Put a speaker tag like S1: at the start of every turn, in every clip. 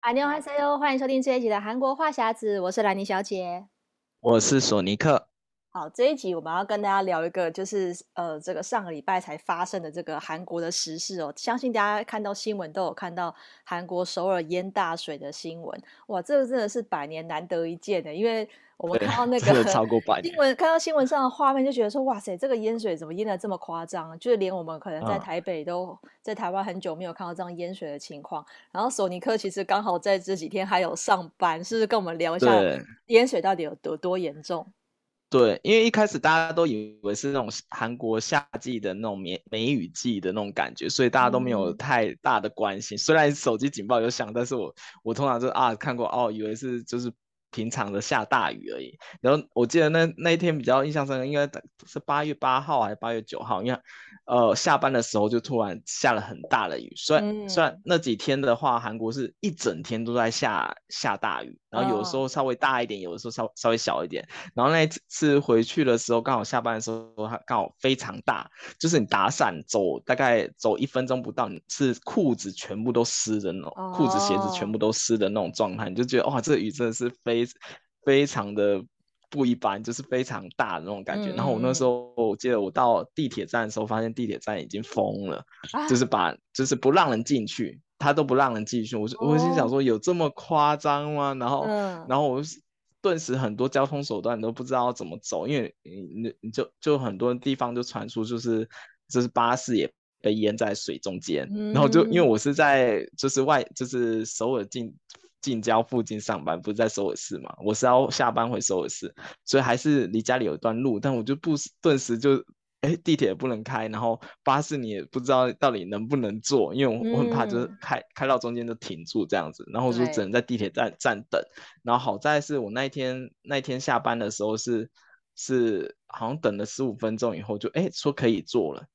S1: 안녕하세요，欢迎收听这一集的韩国话匣子，我是兰妮小姐，
S2: 我是索尼克。
S1: 好，这一集我们要跟大家聊一个，就是呃，这个上个礼拜才发生的这个韩国的时事哦。相信大家看到新闻都有看到韩国首尔淹大水的新闻，哇，这个真的是百年难得一见的，因为我们看到那个
S2: 超过百年
S1: 新闻，看到新闻上的画面就觉得说，哇塞，这个淹水怎么淹的这么夸张？就是连我们可能在台北都、嗯、在台湾很久没有看到这样淹水的情况。然后索尼克其实刚好在这几天还有上班，是不是跟我们聊一下淹水到底有多多严重？
S2: 对，因为一开始大家都以为是那种韩国夏季的那种梅梅雨季的那种感觉，所以大家都没有太大的关心。嗯、虽然手机警报有响，但是我我通常就啊看过哦，以为是就是平常的下大雨而已。然后我记得那那一天比较印象深刻，应该是八月八号还是八月九号，因为。呃，下班的时候就突然下了很大的雨，虽然虽然那几天的话，韩国是一整天都在下下大雨，然后有的时候稍微大一点，有的时候稍稍微小一点。然后那一次回去的时候，刚好下班的时候，它刚好非常大，就是你打伞走大概走一分钟不到，你是裤子全部都湿的那种，裤子鞋子全部都湿的那种状态，你就觉得哇，这个雨真的是非非常的。不一般，就是非常大的那种感觉。嗯、然后我那时候，我记得我到地铁站的时候，发现地铁站已经封了，啊、就是把，就是不让人进去，他都不让人进去。我我我心想说，有这么夸张吗？然后，嗯、然后我顿时很多交通手段都不知道怎么走，因为你你就就很多地方就传出就是就是巴士也被淹在水中间，嗯、然后就因为我是在就是外就是首尔近。近郊附近上班，不是在首尔市嘛？我是要下班回首尔市，所以还是离家里有一段路。但我就不顿时就，哎，地铁不能开，然后巴士你也不知道到底能不能坐，因为我我很怕就是开、嗯、开到中间就停住这样子，然后我就只能在地铁站站等。然后好在是我那一天那一天下班的时候是是好像等了十五分钟以后就哎说可以坐了，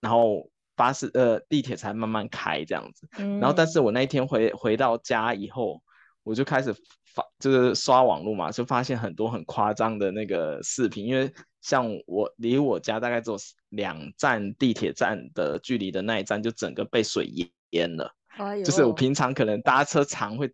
S2: 然后。巴士呃地铁才慢慢开这样子，嗯、然后但是我那一天回回到家以后，我就开始发就是刷网络嘛，就发现很多很夸张的那个视频，因为像我离我家大概只有两站地铁站的距离的那一站，就整个被水淹了。哎、就是我平常可能搭车常会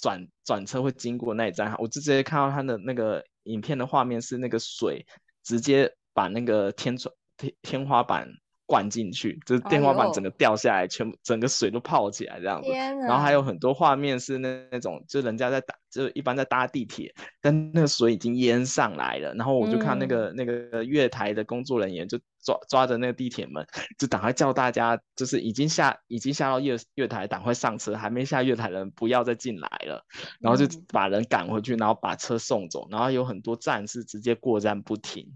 S2: 转转车会经过那一站，我就直接看到他的那个影片的画面是那个水直接把那个天窗天天花板。灌进去，就是天花板整个掉下来，哎、全部整个水都泡起来这样子。然后还有很多画面是那那种，就人家在打，就一般在搭地铁，但那个水已经淹上来了。然后我就看那个、嗯、那个月台的工作人员就抓抓着那个地铁门，就赶快叫大家，就是已经下已经下到月月台，赶快上车，还没下月台的人不要再进来了。然后就把人赶回去，然后把车送走。然后有很多站是直接过站不停。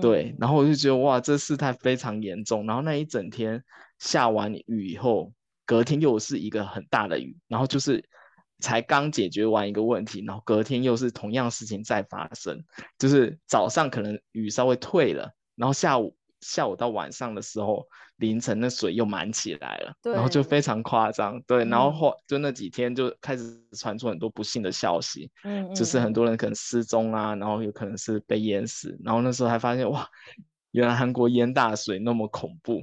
S2: 对，然后我就觉得哇，这事态非常严重。然后那一整天下完雨以后，隔天又是一个很大的雨，然后就是才刚解决完一个问题，然后隔天又是同样事情再发生。就是早上可能雨稍微退了，然后下午。下午到晚上的时候，凌晨那水又满起来了，然后就非常夸张，对，然后后就那几天就开始传出很多不幸的消息，嗯，就是很多人可能失踪啊，然后有可能是被淹死，然后那时候还发现哇，原来韩国淹大水那么恐怖，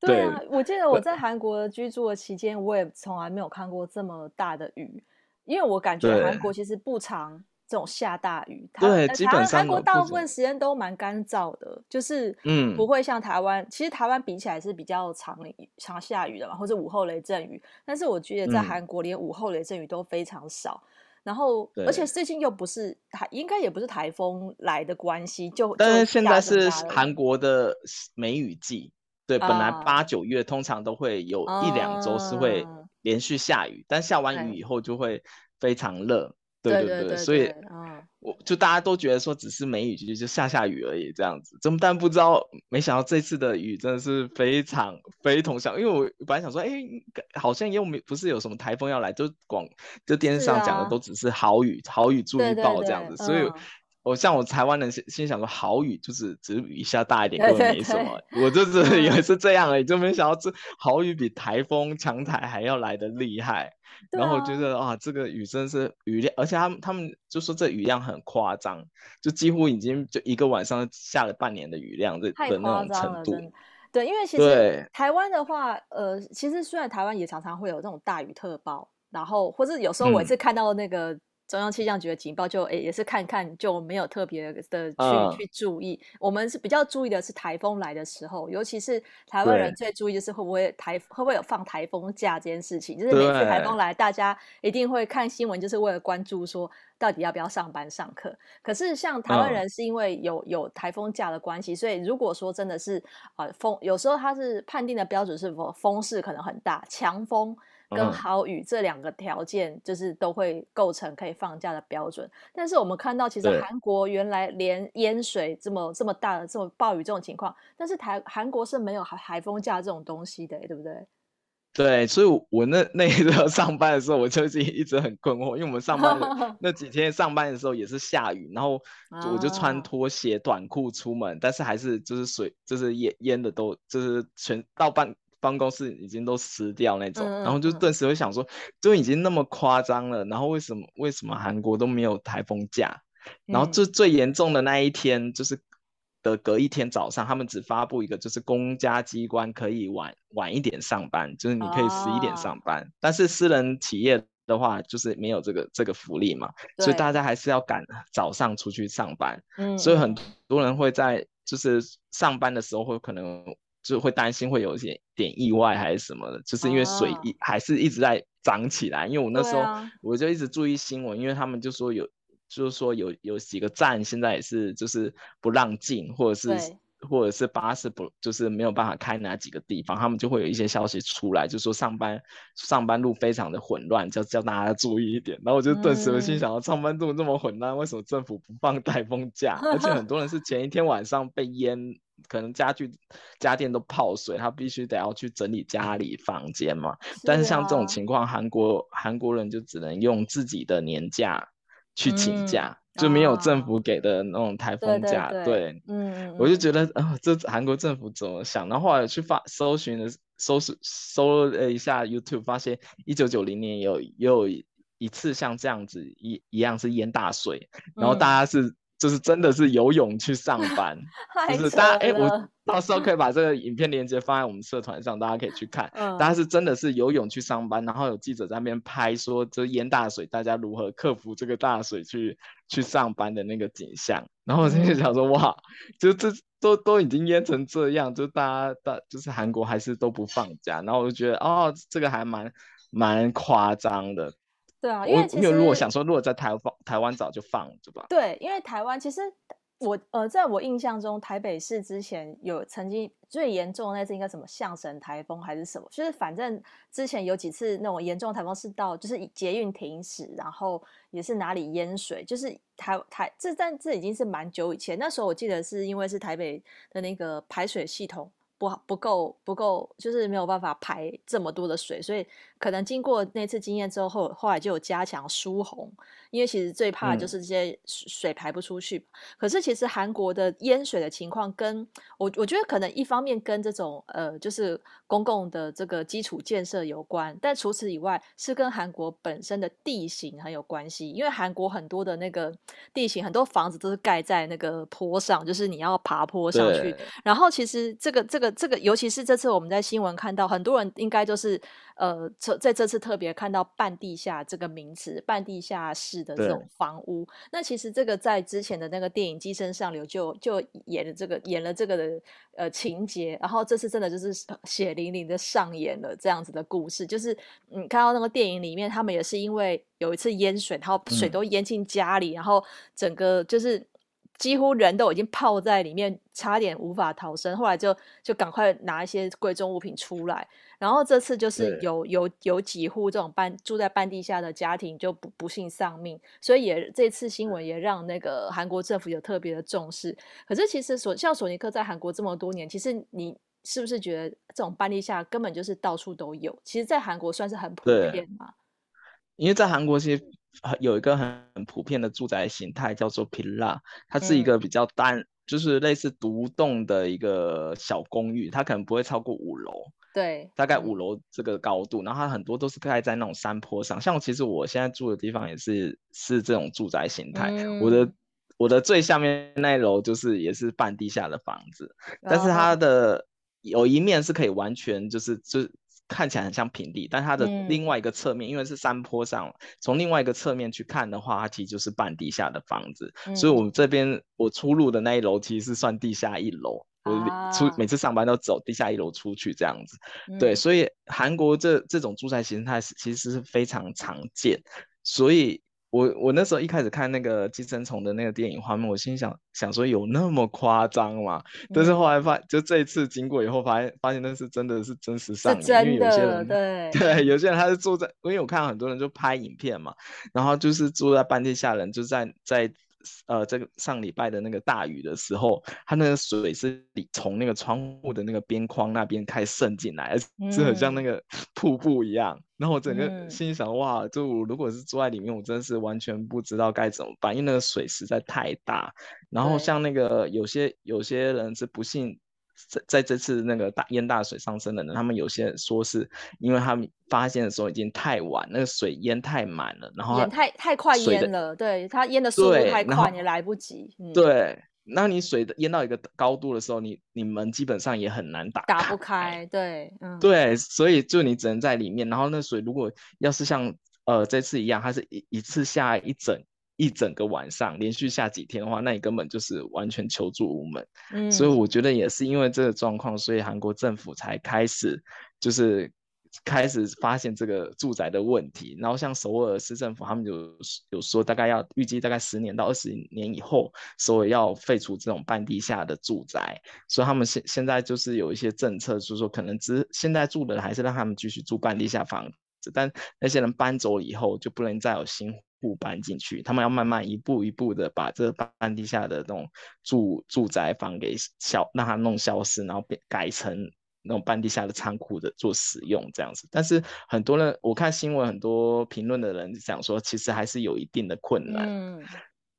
S1: 对啊，对我记得我在韩国居住的期间，我也从来没有看过这么大的雨，因为我感觉韩国其实不常。这种下大雨，
S2: 对，基本上
S1: 韩国大部分时间都蛮干燥的，就是嗯，不会像台湾。嗯、其实台湾比起来是比较常常下雨的嘛，或者午后雷阵雨。但是我觉得在韩国连午后雷阵雨都非常少。嗯、然后，而且最近又不是台，应该也不是台风来的关系，就
S2: 但是现在是韩国的梅雨季。对，本来八九月通常都会有一两周是会连续下雨，啊、但下完雨以后就会非常热。对对对，所以，我就大家都觉得说只是梅雨季，就下下雨而已这样子。怎么但不知道，没想到这次的雨真的是非常非同小，因为我本来想说，哎，好像又没不是有什么台风要来，就广就电视上讲的都只是好雨，啊、豪雨注意报这样子。所以，嗯、我像我台湾人心心想说，好雨就是只是雨下大一点，根本没什么。我就是以为是这样而已，就没想到这好雨比台风强台还要来的厉害。然后我觉得啊，这个雨真是雨量，而且他们他们就说这雨量很夸张，就几乎已经就一个晚上下了半年的雨量的的那种程度。
S1: 对，因为其实台湾的话，呃，其实虽然台湾也常常会有这种大雨特报，然后或者有时候我也是看到那个。嗯中央气象局的警报就诶也是看看就没有特别的去、嗯、去注意，我们是比较注意的是台风来的时候，尤其是台湾人最注意就是会不会台会不会有放台风假这件事情，就是每次台风来，大家一定会看新闻，就是为了关注说到底要不要上班上课。可是像台湾人是因为有、嗯、有台风假的关系，所以如果说真的是啊、呃、风，有时候他是判定的标准是否风势可能很大，强风。跟豪雨这两个条件，就是都会构成可以放假的标准。但是我们看到，其实韩国原来连淹水这么这么大的这种暴雨这种情况，但是台韩国是没有海海风假这种东西的，对不对？
S2: 对，所以我那那一个 上班的时候，我就是一直很困惑，因为我们上班的 那几天上班的时候也是下雨，然后我就穿拖鞋短裤出门，但是还是就是水就是淹淹的都就是全到半。办公室已经都湿掉那种，嗯、然后就顿时会想说，就已经那么夸张了，然后为什么为什么韩国都没有台风假？嗯、然后就最严重的那一天，就是的隔一天早上，他们只发布一个，就是公家机关可以晚晚一点上班，就是你可以十一点上班，啊、但是私人企业的话，就是没有这个这个福利嘛，所以大家还是要赶早上出去上班。嗯，所以很多人会在就是上班的时候会可能。就会担心会有一些点意外还是什么的，就是因为水一还是一直在涨起来。因为我那时候我就一直注意新闻，因为他们就说有，就是说有有几个站现在也是就是不让进，或者是或者是巴士不就是没有办法开哪几个地方，他们就会有一些消息出来，就说上班上班路非常的混乱，叫叫大家注意一点。然后我就顿时心想，上班路这么混乱，为什么政府不放台风假？而且很多人是前一天晚上被淹。可能家具、家电都泡水，他必须得要去整理家里房间嘛。是啊、但是像这种情况，韩国韩国人就只能用自己的年假去请假，嗯、就没有政府给的那种台风假。对，对，对，对，嗯，我就觉得啊、呃，这韩国政府怎么想？然后后来去发搜寻的搜搜搜了一下 YouTube，发现一九九零年有有一次像这样子一一样是淹大水，然后大家是。嗯就是真的是游泳去上 班，就是大家哎、欸，我到时候可以把这个影片链接放在我们社团上，大家可以去看。嗯，大家是真的是游泳去上班，然后有记者在那边拍说，这淹大水，大家如何克服这个大水去去上班的那个景象。然后我就想说，哇，就这都都已经淹成这样，就大家大就是韩国还是都不放假，然后我就觉得哦，这个还蛮蛮夸张的。
S1: 对啊，因为其实
S2: 因为如果想说，如果在台湾台湾早就放了，对吧？
S1: 对，因为台湾其实我呃，在我印象中，台北市之前有曾经最严重的那次应该什么象神台风还是什么，就是反正之前有几次那种严重的台风是到就是捷运停驶，然后也是哪里淹水，就是台台这但这已经是蛮久以前，那时候我记得是因为是台北的那个排水系统。不不够不够，就是没有办法排这么多的水，所以可能经过那次经验之后，后来就有加强疏洪，因为其实最怕的就是这些水排不出去。嗯、可是其实韩国的淹水的情况，跟我我觉得可能一方面跟这种呃，就是公共的这个基础建设有关，但除此以外，是跟韩国本身的地形很有关系。因为韩国很多的那个地形，很多房子都是盖在那个坡上，就是你要爬坡上去。然后其实这个这个。这个尤其是这次我们在新闻看到，很多人应该就是呃，在这次特别看到半地下这个名词，半地下室的这种房屋。那其实这个在之前的那个电影《寄生上流》就就演了这个演了这个的呃情节，然后这次真的就是血淋淋的上演了这样子的故事。就是你看到那个电影里面，他们也是因为有一次淹水，然后水都淹进家里，嗯、然后整个就是。几乎人都已经泡在里面，差点无法逃生。后来就就赶快拿一些贵重物品出来。然后这次就是有有有几户这种半住在半地下的家庭就不不幸丧命，所以也这次新闻也让那个韩国政府有特别的重视。可是其实索像索尼克在韩国这么多年，其实你是不是觉得这种半地下根本就是到处都有？其实，在韩国算是很普遍嘛。
S2: 因为在韩国其实。有一个很很普遍的住宅形态叫做 Villa，它是一个比较单，嗯、就是类似独栋的一个小公寓，它可能不会超过五楼，
S1: 对，
S2: 大概五楼这个高度，然后它很多都是盖在那种山坡上，像其实我现在住的地方也是是这种住宅形态，嗯、我的我的最下面那一楼就是也是半地下的房子，但是它的有一面是可以完全就是就。看起来很像平地，但它的另外一个侧面，嗯、因为是山坡上，从另外一个侧面去看的话，它其实就是半地下的房子。嗯、所以，我们这边我出入的那一楼其实是算地下一楼。我出、啊、每次上班都走地下一楼出去这样子。嗯、对，所以韩国这这种住宅形态是其实是非常常见。所以我我那时候一开始看那个寄生虫的那个电影画面，我心想想说有那么夸张吗？嗯、但是后来发就这一次经过以后发现发现那是真的是真实上演，因为有些人
S1: 对
S2: 对有些人他是住在，因为我看到很多人就拍影片嘛，然后就是住在半地下人就在在。呃，这个上礼拜的那个大雨的时候，它那个水是从那个窗户的那个边框那边开始渗进来，嗯、是很像那个瀑布一样。然后我整个心想，嗯、哇，就如果是住在里面，我真的是完全不知道该怎么办，因为那个水实在太大。然后像那个有些有些人是不幸。在在这次那个大淹大水上升的人，他们有些说是因为他们发现的时候已经太晚，那个水淹太满了，然后淹
S1: 太太快淹了，对，它淹的速度太快，也来不及。嗯、
S2: 对，那你水淹到一个高度的时候，你你门基本上也很难打，
S1: 打不开。对，嗯，
S2: 对，所以就你只能在里面。然后那水如果要是像呃这次一样，它是一一次下一整。一整个晚上连续下几天的话，那你根本就是完全求助无门。嗯，所以我觉得也是因为这个状况，所以韩国政府才开始就是开始发现这个住宅的问题。然后像首尔市政府，他们有有说大概要预计大概十年到二十年以后，首尔要废除这种半地下的住宅。所以他们现现在就是有一些政策，就是说可能只现在住的人还是让他们继续住半地下房子，但那些人搬走以后就不能再有新。不搬进去，他们要慢慢一步一步的把这个半地下的那种住住宅房给消，让它弄消失，然后变改成那种半地下的仓库的做使用这样子。但是很多人，我看新闻很多评论的人讲说，其实还是有一定的困难。嗯，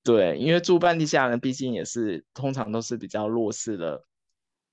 S2: 对，因为住半地下人，毕竟也是通常都是比较弱势的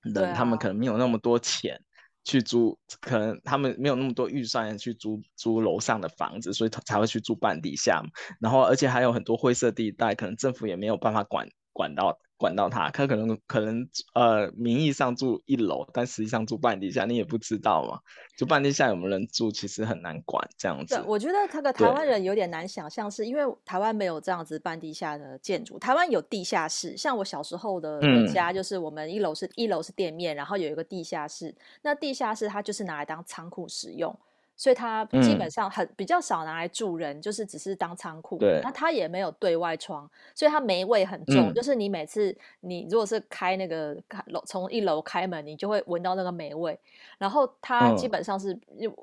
S2: 人，啊、他们可能没有那么多钱。去租，可能他们没有那么多预算去租租楼上的房子，所以才会去租半地下。然后，而且还有很多灰色地带，可能政府也没有办法管管到。管到他，他可能可能呃名义上住一楼，但实际上住半地下，你也不知道嘛。就半地下有没有人住，其实很难管这样子。
S1: 我觉得这个台湾人有点难想象，是因为台湾没有这样子半地下的建筑。台湾有地下室，像我小时候的家，就是我们一楼是、嗯、一楼是店面，然后有一个地下室。那地下室它就是拿来当仓库使用。所以它基本上很比较少拿来住人，嗯、就是只是当仓库。对，那它也没有对外窗，所以它霉味很重。嗯、就是你每次你如果是开那个楼从一楼开门，你就会闻到那个霉味。然后它基本上是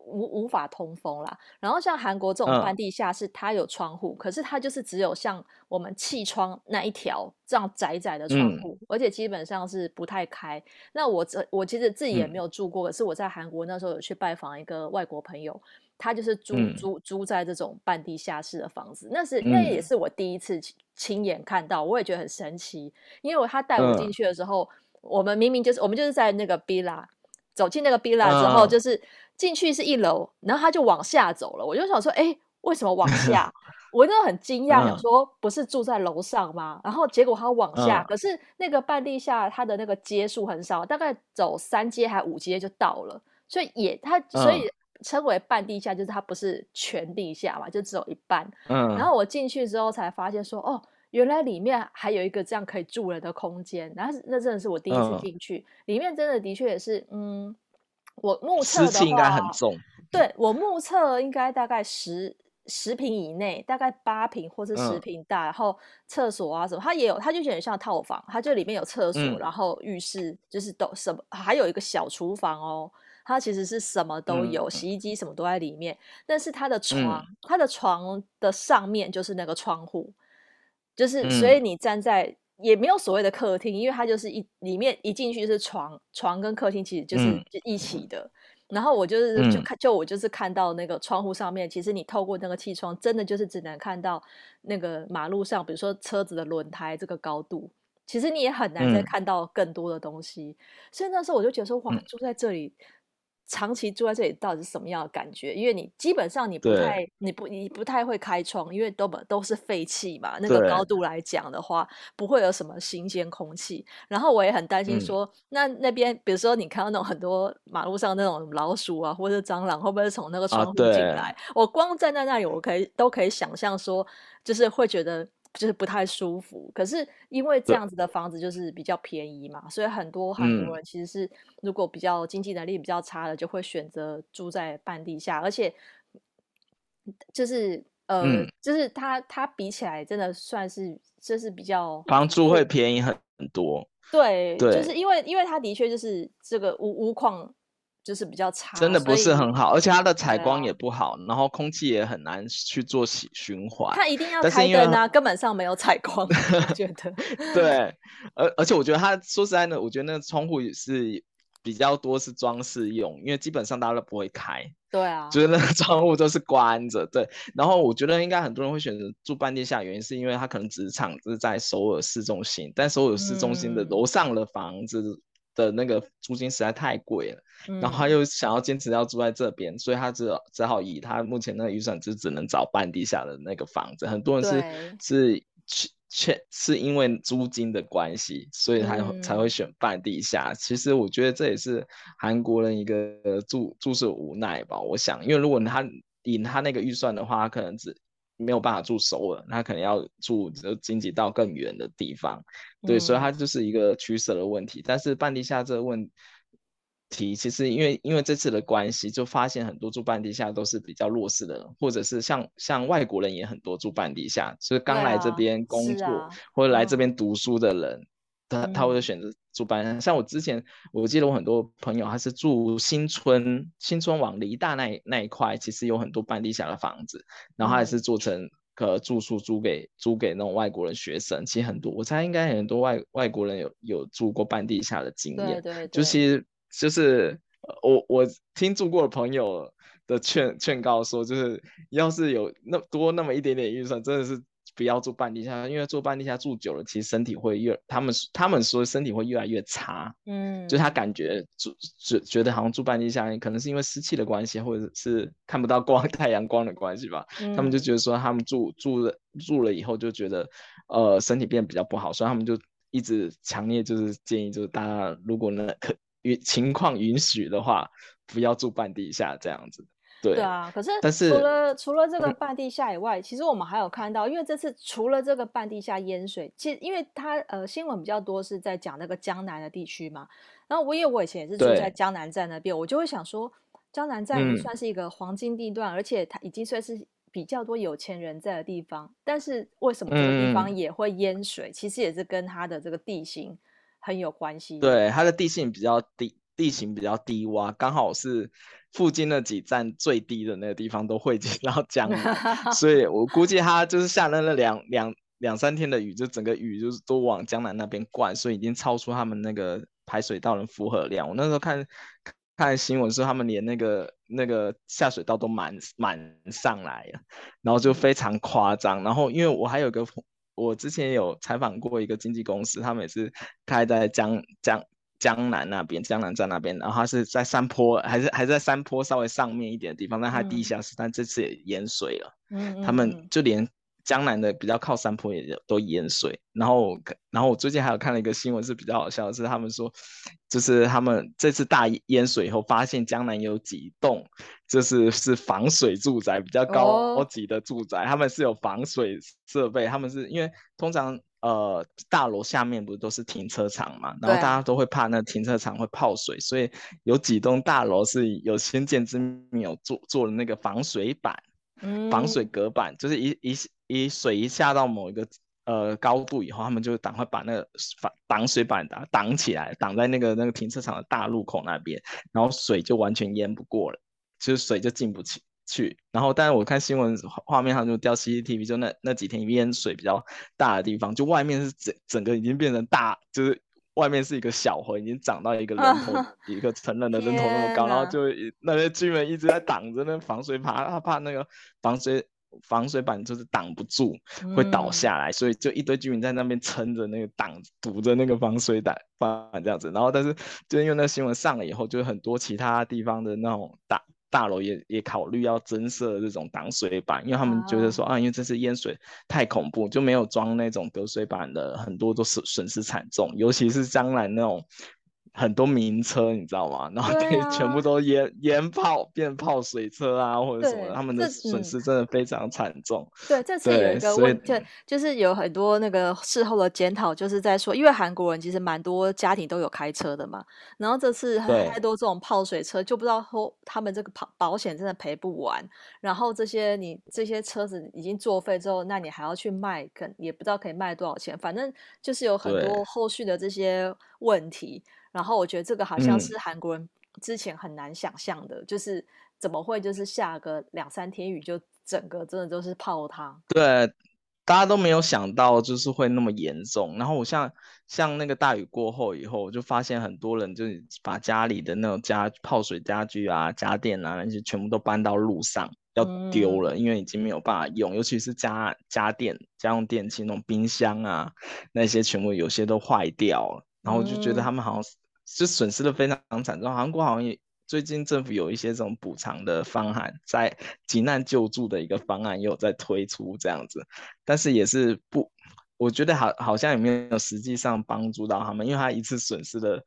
S1: 无、嗯、无法通风啦。然后像韩国这种半地下室，它有窗户，嗯、可是它就是只有像我们气窗那一条这样窄窄的窗户，嗯、而且基本上是不太开。那我这我其实自己也没有住过，嗯、可是我在韩国那时候有去拜访一个外国朋友。有，他就是租租租在这种半地下室的房子，那是那也是我第一次亲眼看到，我也觉得很神奇。因为他带我进去的时候，我们明明就是我们就是在那个 villa 走进那个 villa 之后，就是进去是一楼，然后他就往下走了。我就想说，哎，为什么往下？我真的很惊讶，想说不是住在楼上吗？然后结果他往下，可是那个半地下它的那个阶数很少，大概走三阶还五阶就到了，所以也他所以。称为半地下，就是它不是全地下嘛，就只有一半。嗯，然后我进去之后才发现说，哦，原来里面还有一个这样可以住人的空间。然后那真的是我第一次进去，嗯、里面真的的确也是，嗯，我目测的应该很重。对，我目测应该大概十十平以内，大概八平或是十平大。嗯、然后厕所啊什么，它也有，它就有点像套房，它就里面有厕所，嗯、然后浴室就是都什么，还有一个小厨房哦。它其实是什么都有，嗯、洗衣机什么都在里面。但是它的床，嗯、它的床的上面就是那个窗户，就是所以你站在、嗯、也没有所谓的客厅，因为它就是一里面一进去是床，床跟客厅其实就是就一起的。嗯、然后我就是就看就我就是看到那个窗户上面，其实你透过那个气窗，真的就是只能看到那个马路上，比如说车子的轮胎这个高度，其实你也很难再看到更多的东西。嗯、所以那时候我就觉得说，哇，住在这里。长期住在这里到底是什么样的感觉？因为你基本上你不太，你不你不太会开窗，因为都本都是废气嘛。那个高度来讲的话，不会有什么新鲜空气。然后我也很担心说，嗯、那那边比如说你看到那种很多马路上那种老鼠啊，或者蟑螂，会不会从那个窗户进来？啊、我光站在那里，我可以都可以想象说，就是会觉得。就是不太舒服，可是因为这样子的房子就是比较便宜嘛，所以很多韩国人其实是如果比较经济能力比较差的，就会选择住在半地下，而且就是呃，嗯、就是它它比起来真的算是就是比较
S2: 房租会便宜很多，
S1: 对，对就是因为因为它的确就是这个屋屋况。就是比较差，
S2: 真的不是很好，而且它的采光也不好，然后空气也很难去做循循环。
S1: 它一定要开灯啊，根本上没有采光，我觉得。
S2: 对，而而且我觉得它说实在的，我觉得那个窗户也是比较多是装饰用，因为基本上大家都不会开。
S1: 对啊，
S2: 就是那个窗户都是关着。对，然后我觉得应该很多人会选择住半地下，原因是因为它可能职场是在首尔市中心，但首尔市中心的楼上的房子。嗯的那个租金实在太贵了，嗯、然后他又想要坚持要住在这边，所以他只只好以他目前那个预算，就只能找半地下的那个房子。很多人是对是确是因为租金的关系，所以他才会选半地下。嗯、其实我觉得这也是韩国人一个住住宿无奈吧。我想，因为如果他以他那个预算的话，他可能只。没有办法住首尔，他可能要住就经济到更远的地方，对，嗯、所以它就是一个取舍的问题。但是半地下这个问题，其实因为因为这次的关系，就发现很多住半地下都是比较弱势的人，或者是像像外国人也很多住半地下，所以刚来这边工作、啊啊、或者来这边读书的人。嗯他他会选择住半地下，像我之前，我记得我很多朋友他是住新村，新村往梨大那那一块，其实有很多半地下的房子，然后他也是做成可住宿租给租给那种外国人学生，其实很多，我猜应该很多外外国人有有住过半地下的经验，对。对对，就其实就是我我听住过的朋友的劝劝告说，就是要是有那多那么一点点预算，真的是。不要住半地下，因为住半地下住久了，其实身体会越，他们他们说身体会越来越差，嗯，就他感觉住觉觉得好像住半地下，可能是因为湿气的关系，或者是看不到光 太阳光的关系吧，嗯、他们就觉得说他们住住了住了以后就觉得，呃，身体变得比较不好，所以他们就一直强烈就是建议，就是大家如果呢可允情况允许的话，不要住半地下这样子。对，啊，
S1: 可是但是除了除了这个半地下以外，嗯、其实我们还有看到，因为这次除了这个半地下淹水，其实因为它呃新闻比较多是在讲那个江南的地区嘛。然后我因为我以前也是住在江南站那边，我就会想说，江南站也算是一个黄金地段，嗯、而且它已经算是比较多有钱人在的地方。但是为什么这个地方也会淹水？嗯、其实也是跟它的这个地形很有关系。
S2: 对，它的地形比较低，地形比较低洼，刚好是。附近那几站最低的那个地方都汇集到江 南，所以我估计他就是下了那两两两三天的雨，就整个雨就是都往江南那边灌，所以已经超出他们那个排水道的负荷量。我那时候看看新闻说，他们连那个那个下水道都满满上来了，然后就非常夸张。然后因为我还有个我之前有采访过一个经纪公司，他们也是开在江江。江南那边，江南站那边，然后它是在山坡，还是还是在山坡稍微上面一点的地方，但它地下室，嗯、但这次也淹水了。嗯，他们就连江南的比较靠山坡也都淹水。然后，然后我最近还有看了一个新闻，是比较好笑的是，他们说，就是他们这次大淹水以后，发现江南有几栋，就是是防水住宅，比较高级的住宅，哦、他们是有防水设备，他们是因为通常。呃，大楼下面不是都是停车场嘛？然后大家都会怕那停车场会泡水，所以有几栋大楼是有先见之明，有做做了那个防水板，嗯、防水隔板，就是一一一水一下到某一个呃高度以后，他们就赶快把那个防挡水板挡挡起来，挡在那个那个停车场的大路口那边，然后水就完全淹不过了，就是水就进不去。去，然后，但是我看新闻画面上就掉 CCTV，就那那几天淹水比较大的地方，就外面是整整个已经变成大，就是外面是一个小河，已经长到一个人头，啊、一个成人的人头那么高，然后就那些居民一直在挡着那防水，怕他怕那个防水防水板就是挡不住，会倒下来，嗯、所以就一堆居民在那边撑着那个挡堵着那个防水板板这样子。然后但是就因为那新闻上了以后，就很多其他地方的那种大大楼也也考虑要增设这种挡水板，因为他们觉得说啊，啊，因为这次淹水太恐怖，就没有装那种隔水板的，很多都是损失惨重，尤其是将来那种。很多名车，你知道吗？然后对，全部都淹淹泡变泡水车啊，或者什么，他们的损失真的非常惨重。
S1: 对，这 次有一个问题，就是有很多那个事后的检讨，就是在说，因为韩国人其实蛮多家庭都有开车的嘛，然后这次太多这种泡水车，就不知道后他们这个保保险真的赔不完。然后这些你这些车子已经作废之后，那你还要去卖，可也不知道可以卖多少钱。反正就是有很多后续的这些问题。然后我觉得这个好像是韩国人之前很难想象的，嗯、就是怎么会就是下个两三天雨就整个真的就是泡汤。
S2: 对，大家都没有想到就是会那么严重。然后我像像那个大雨过后以后，我就发现很多人就是把家里的那种家泡水家具啊、家电啊那些全部都搬到路上要丢了，嗯、因为已经没有办法用，尤其是家家电、家用电器那种冰箱啊那些全部有些都坏掉了，然后我就觉得他们好像。就损失的非常惨重，韩国好像也最近政府有一些这种补偿的方案，在急难救助的一个方案也有在推出这样子，但是也是不，我觉得好好像也没有实际上帮助到他们，因为他一次损失的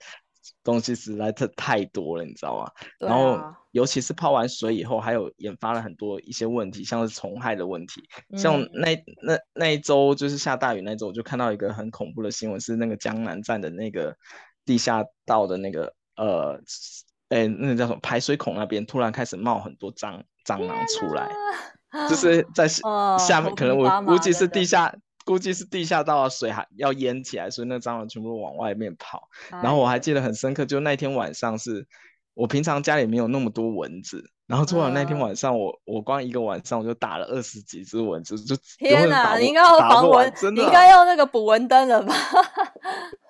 S2: 东西实在太太多了，你知道吗？啊、然后尤其是泡完水以后，还有引发了很多一些问题，像是虫害的问题，像那那那一周就是下大雨那周，我就看到一个很恐怖的新闻，是那个江南站的那个。地下道的那个呃，哎、欸，那个叫什么排水孔那边突然开始冒很多蟑蟑螂出来，就是在下面，哦、可能我估计是地下，对估计是地下道的水还要淹起来，所以那蟑螂全部往外面跑。哎、然后我还记得很深刻，就那天晚上是。我平常家里没有那么多蚊子，然后突然那天晚上我，我、嗯、我光一个晚上我就打了二十几只蚊子，就
S1: 天哪！你应该要防蚊，你应该用那个捕蚊灯了吧？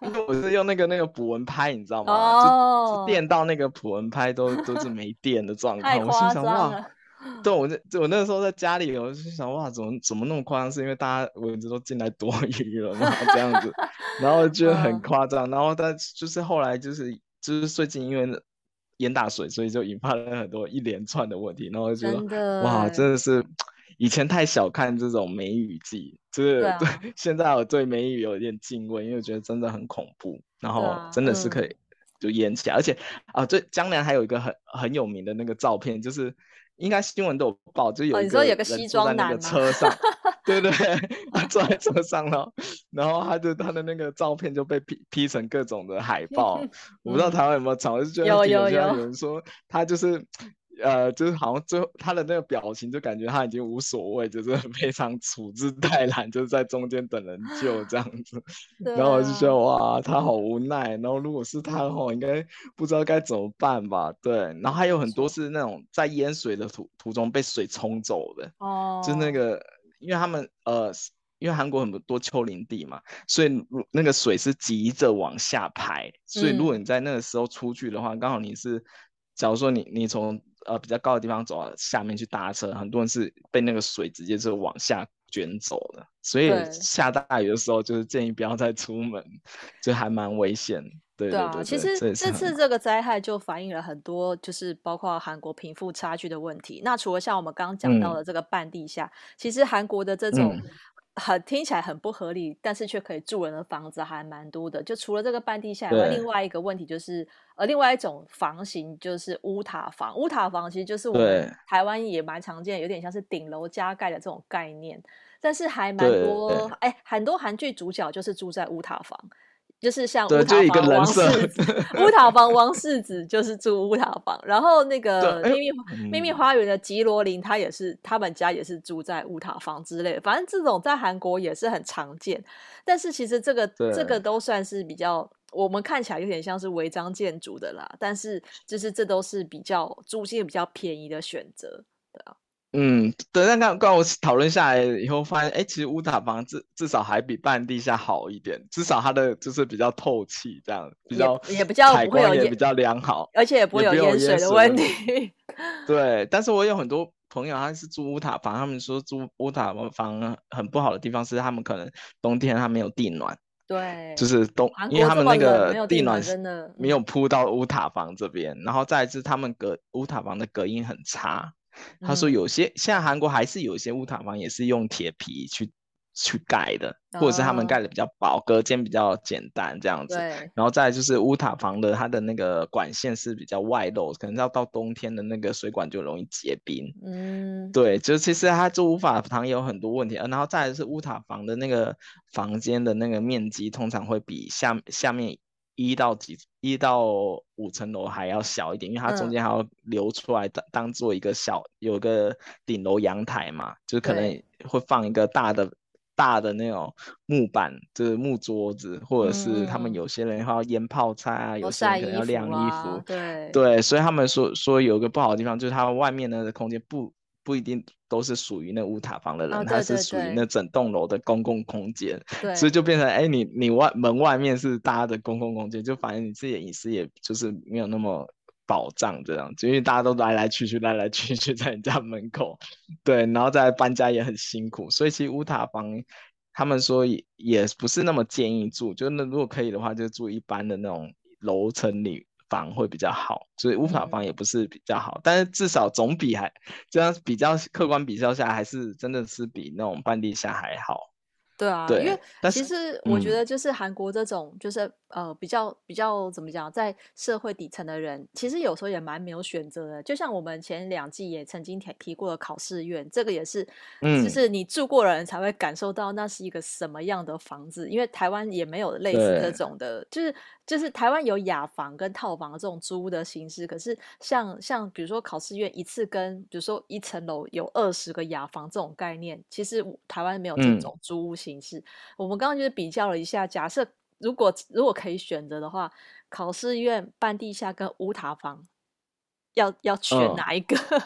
S2: 我是用那个那个捕蚊拍，你知道吗？哦、就电到那个捕蚊拍都都是没电的状况。我心想哇，对我那我那个时候在家里，我就想哇，怎么怎么那么夸张？是因为大家蚊子都进来躲 雨了嘛，这样子，然后就很夸张。嗯、然后但就是后来就是就是最近因为。淹大水，所以就引发了很多一连串的问题，然后就觉得哇，真的是以前太小看这种梅雨季，就是对，现在我对梅雨有一点敬畏，因为我觉得真的很恐怖，然后真的是可以就淹起来，而且啊，对江南还有一个很很有名的那个照片，就是应该新闻都有报，就有一个人坐在那个车上。对对，他坐在车上了，然后他就他的那个照片就被 P P 成各种的海报，我不知道台湾有没有炒，就觉得有有有人说他就是呃，就是好像最后他的那个表情就感觉他已经无所谓，就是非常处之泰然，就是在中间等人救这样子，然后我就觉得哇，他好无奈，然后如果是他的话，应该不知道该怎么办吧？对，然后还有很多是那种在淹水的途途中被水冲走的，哦，就是那个。因为他们呃，因为韩国很多丘陵地嘛，所以那个水是急着往下排，所以如果你在那个时候出去的话，嗯、刚好你是，假如说你你从呃比较高的地方走到下面去搭车，很多人是被那个水直接就往下卷走的，所以下大雨的时候就是建议不要再出门，就还蛮危险。对，对，对，对啊，
S1: 其实这次这个灾害就反映了很多，就是包括韩国贫富差距的问题。那除了像我们刚刚讲到的这个半地下，嗯、其实韩国的这种很听起来很不合理，但是却可以住人的房子还蛮多的。就除了这个半地下，对另外一个问题就是，呃，另外一种房型就是乌塔房。乌塔房其实就是我们台湾也蛮常见，有点像是顶楼加盖的这种概念，但是还蛮多，哎，很多韩剧主角就是住在乌塔房。就是像乌塔房王世子，乌塔房王世子就是住乌塔房，然后那个秘密秘密花园的吉罗林，他也是他们家也是住在乌塔房之类的，反正这种在韩国也是很常见。但是其实这个这个都算是比较我们看起来有点像是违章建筑的啦，但是就是这都是比较租金比较便宜的选择，对啊。
S2: 嗯，对，但刚刚我讨论下来以后，发现，哎，其实乌塔房至至少还比半地下好一点，至少它的就是比较透气，这样比较
S1: 也比较不会有
S2: 也比较良好，
S1: 而且也不会有淹水的问题。
S2: 对，但是我有很多朋友他是住乌塔房，他们说住乌塔房很不好的地方是他们可能冬天他没有地暖。
S1: 对，
S2: 就是冬，因为他们那个地暖
S1: 真的
S2: 没有铺到乌塔房这边，然后再是他们隔乌塔房的隔音很差。他说有些现在韩国还是有一些乌塔房也是用铁皮去。去盖的，或者是他们盖的比较薄，隔间比较简单这样子。对。然后再就是乌塔房的，它的那个管线是比较外露，可能要到冬天的那个水管就容易结冰。嗯。对，就其实它住乌塔房也有很多问题，然后再来是乌塔房的那个房间的那个面积通常会比下下面一到几一到五层楼还要小一点，因为它中间还要留出来当当做一个小有个顶楼阳台嘛，就可能会放一个大的。大的那种木板，就是木桌子，或者是他们有些人要腌泡菜啊，嗯、有些人可能要晾衣服，
S1: 对。
S2: 对，所以他们说说有个不好的地方，就是它外面的空间不不一定都是属于那乌塔房的人，它、哦、是属于那整栋楼的公共空间，所以就变成哎，你你外门外面是大家的公共空间，就反正你自己的隐私也就是没有那么保障这样，因为大家都来来去去，来来去去在你家门口，对，然后再搬家也很辛苦，所以其实乌塔房，他们说也也不是那么建议住，就那如果可以的话，就住一般的那种楼层里房会比较好，所以无法房也不是比较好，嗯、但是至少总比还这样比较客观比较下，还是真的是比那种半地下还好。
S1: 对啊，对，因为其实我觉得就是韩国这种就是、嗯、呃比较比较怎么讲，在社会底层的人，其实有时候也蛮没有选择的。就像我们前两季也曾经提提过的考试院，这个也是，嗯，就是你住过的人才会感受到那是一个什么样的房子。因为台湾也没有类似这种的，就是就是台湾有雅房跟套房这种租屋的形式，可是像像比如说考试院一次跟比如说一层楼有二十个雅房这种概念，其实台湾没有这种租屋形式。形式，我们刚刚就是比较了一下，假设如果如果可以选择的话，考试院半地下跟乌塔房，要要选哪一个？嗯、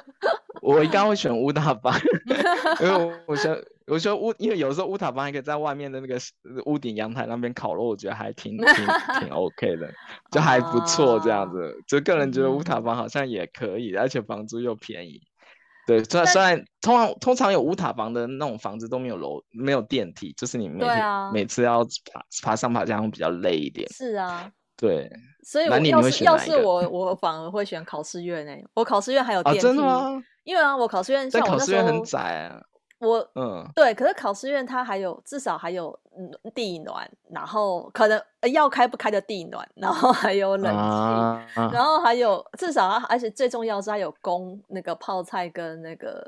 S2: 我应该会选乌塔房，因为我想我说乌，因为有时候乌塔房还可以在外面的那个屋顶阳台那边烤肉，我觉得还挺 挺挺 OK 的，就还不错这样子。啊、就个人觉得乌塔房好像也可以，而且房租又便宜。对，虽然虽然通常通常有乌塔房的那种房子都没有楼，没有电梯，就是你每、啊、每次要爬爬上爬下会比较累一点。
S1: 是啊，
S2: 对，
S1: 所以我要是要是我我反而会选考试院诶，我考试院还有电梯，啊、真的吗？因为啊，我考试院像我那时候
S2: 考试院很窄啊。
S1: 我嗯，对，可是考试院它还有至少还有嗯地暖，然后可能要开不开的地暖，然后还有冷气，啊、然后还有至少而且最重要是它有供那个泡菜跟那个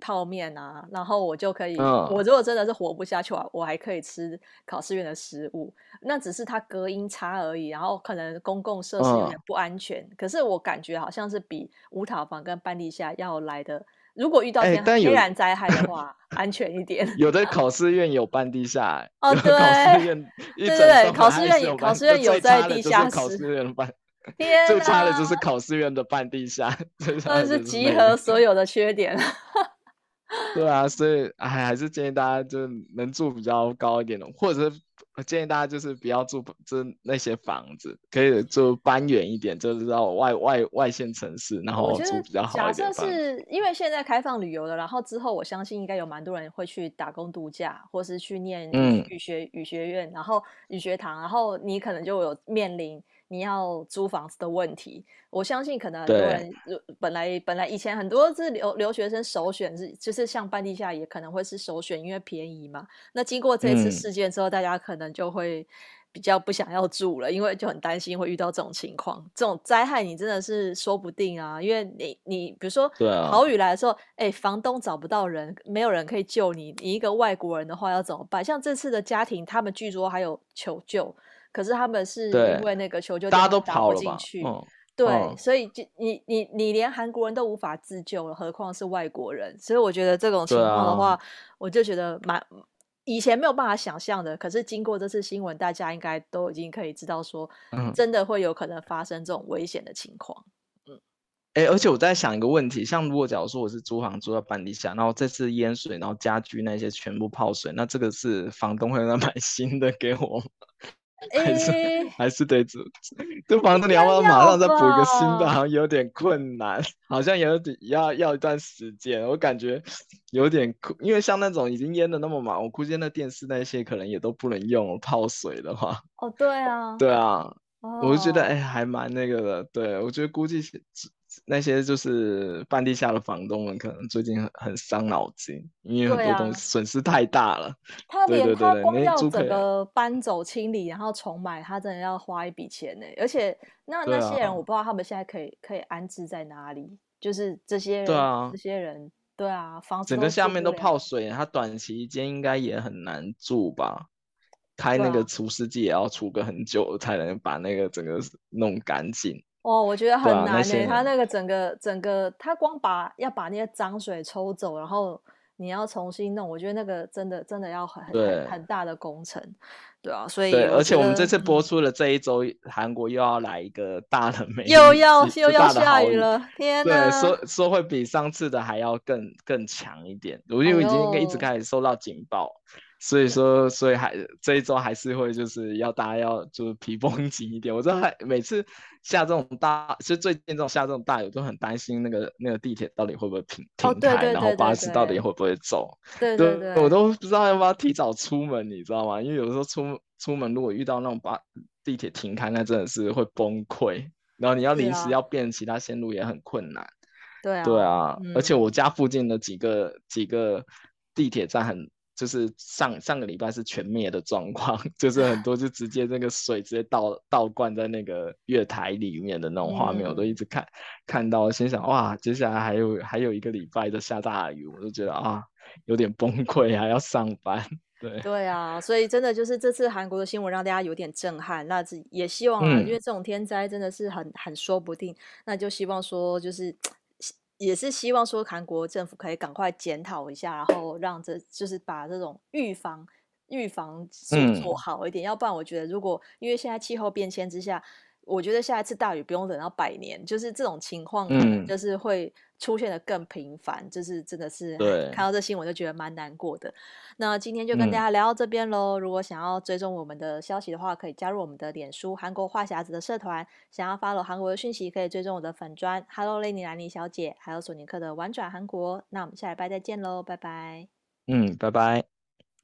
S1: 泡面啊，然后我就可以，嗯、我如果真的是活不下去啊，我还可以吃考试院的食物，那只是它隔音差而已，然后可能公共设施有点不安全，嗯、可是我感觉好像是比五塔房跟半地下要来的。如果遇到天然灾害的 话，安全一点。
S2: 有的考试院有半地下，
S1: 哦，对，考试院，对对对，考试院有，考试院有在地下室。
S2: 考试院搬，
S1: 天，
S2: 最差的就是考试院的半地下，
S1: 那是集合所有的缺点。
S2: 对啊，所以哎，还是建议大家就能住比较高一点的，或者是。我建议大家就是不要住这那些房子，可以住搬远一点，就是到外外外县城市，然后住比较好一点。
S1: 假设是因为现在开放旅游了，然后之后我相信应该有蛮多人会去打工度假，或是去念语学语学院，然后语学堂，然后你可能就有面临。你要租房子的问题，我相信可能很多人本来本来以前很多是留留学生首选是就是像半地下也可能会是首选，因为便宜嘛。那经过这次事件之后，嗯、大家可能就会比较不想要住了，因为就很担心会遇到这种情况。这种灾害你真的是说不定啊，因为你你比如说好雨来的时候，哎、啊欸，房东找不到人，没有人可以救你，你一个外国人的话要怎么办？像这次的家庭，他们据说还有求救。可是他们是因为那个求救大家都跑进去，嗯、对，嗯、所以就你你你连韩国人都无法自救了，何况是外国人？所以我觉得这种情况的话，啊、我就觉得蛮以前没有办法想象的。可是经过这次新闻，大家应该都已经可以知道说，嗯、真的会有可能发生这种危险的情况。嗯，
S2: 哎、欸，而且我在想一个问题，像如果假如说我是租房租到半地下，然后这次淹水，然后家居那些全部泡水，那这个是房东会来 买新的给我吗？还是还是得租，这房子你要不要马上再补一个新的？好像有点困难，好像有点要要一段时间。我感觉有点困，因为像那种已经淹的那么满，我估计那电视那些可能也都不能用，泡水的话。
S1: 哦，对啊，
S2: 对啊，哦、我就觉得哎，还蛮那个的。对，我觉得估计是。那些就是半地下的房东们，可能最近很很伤脑筋，因为很多东西损失太大了。
S1: 他 连他光要整个搬走清理，然后重买，他真的要花一笔钱呢。而且那那些人，我不知道他们现在可以可以安置在哪里。就是这些人，对啊，这些人，对啊，房子
S2: 整个下面都泡水，他短期间应该也很难住吧？开那个除湿机也要除个很久，才能把那个整个弄干净。
S1: 哦，我觉得很难诶、欸，他那个整个整个，他光把要把那些脏水抽走，然后你要重新弄，我觉得那个真的真的要很很很大的工程，对啊，所以
S2: 对，而且我们这次播出的这一周，韩、嗯、国又要来一个大的梅，
S1: 又要又要下雨了，天哪！
S2: 对，说说会比上次的还要更更强一点，我因为已经一直开始收到警报。哎所以说，所以还这一周还是会就是要大家要就是皮绷紧一点。我知道还每次下这种大，其实最近这种下这种大雨，都很担心那个那个地铁到底会不会停停开，然后巴士到底会不会走。
S1: 对对对，
S2: 我都不知道要不要提早出门，你知道吗？因为有时候出出门如果遇到那种巴地铁停开，那真的是会崩溃。然后你要临时要变其他线路也很困难。
S1: 对啊。
S2: 对啊，嗯、而且我家附近的几个几个地铁站很。就是上上个礼拜是全灭的状况，就是很多就直接那个水直接倒倒灌在那个月台里面的那种画面，我都一直看、嗯、看到，心想哇，接下来还有还有一个礼拜的下大雨，我就觉得啊有点崩溃，还要上班。对
S1: 对啊，所以真的就是这次韩国的新闻让大家有点震撼，那也希望啊，嗯、因为这种天灾真的是很很说不定，那就希望说就是。也是希望说韩国政府可以赶快检讨一下，然后让这就是把这种预防预防做做好一点，嗯、要不然我觉得如果因为现在气候变迁之下。我觉得下一次大雨不用等到百年，就是这种情况，就是会出现的更频繁，嗯、就是真的是看到这新闻就觉得蛮难过的。那今天就跟大家聊到这边喽。嗯、如果想要追踪我们的消息的话，可以加入我们的脸书韩国话匣子的社团。想要 follow 韩国的讯息，可以追踪我的粉砖 Hello Lenny 兰妮小姐，还有索尼克的玩转韩国。那我们下礼拜再见喽，拜拜。
S2: 嗯，拜拜。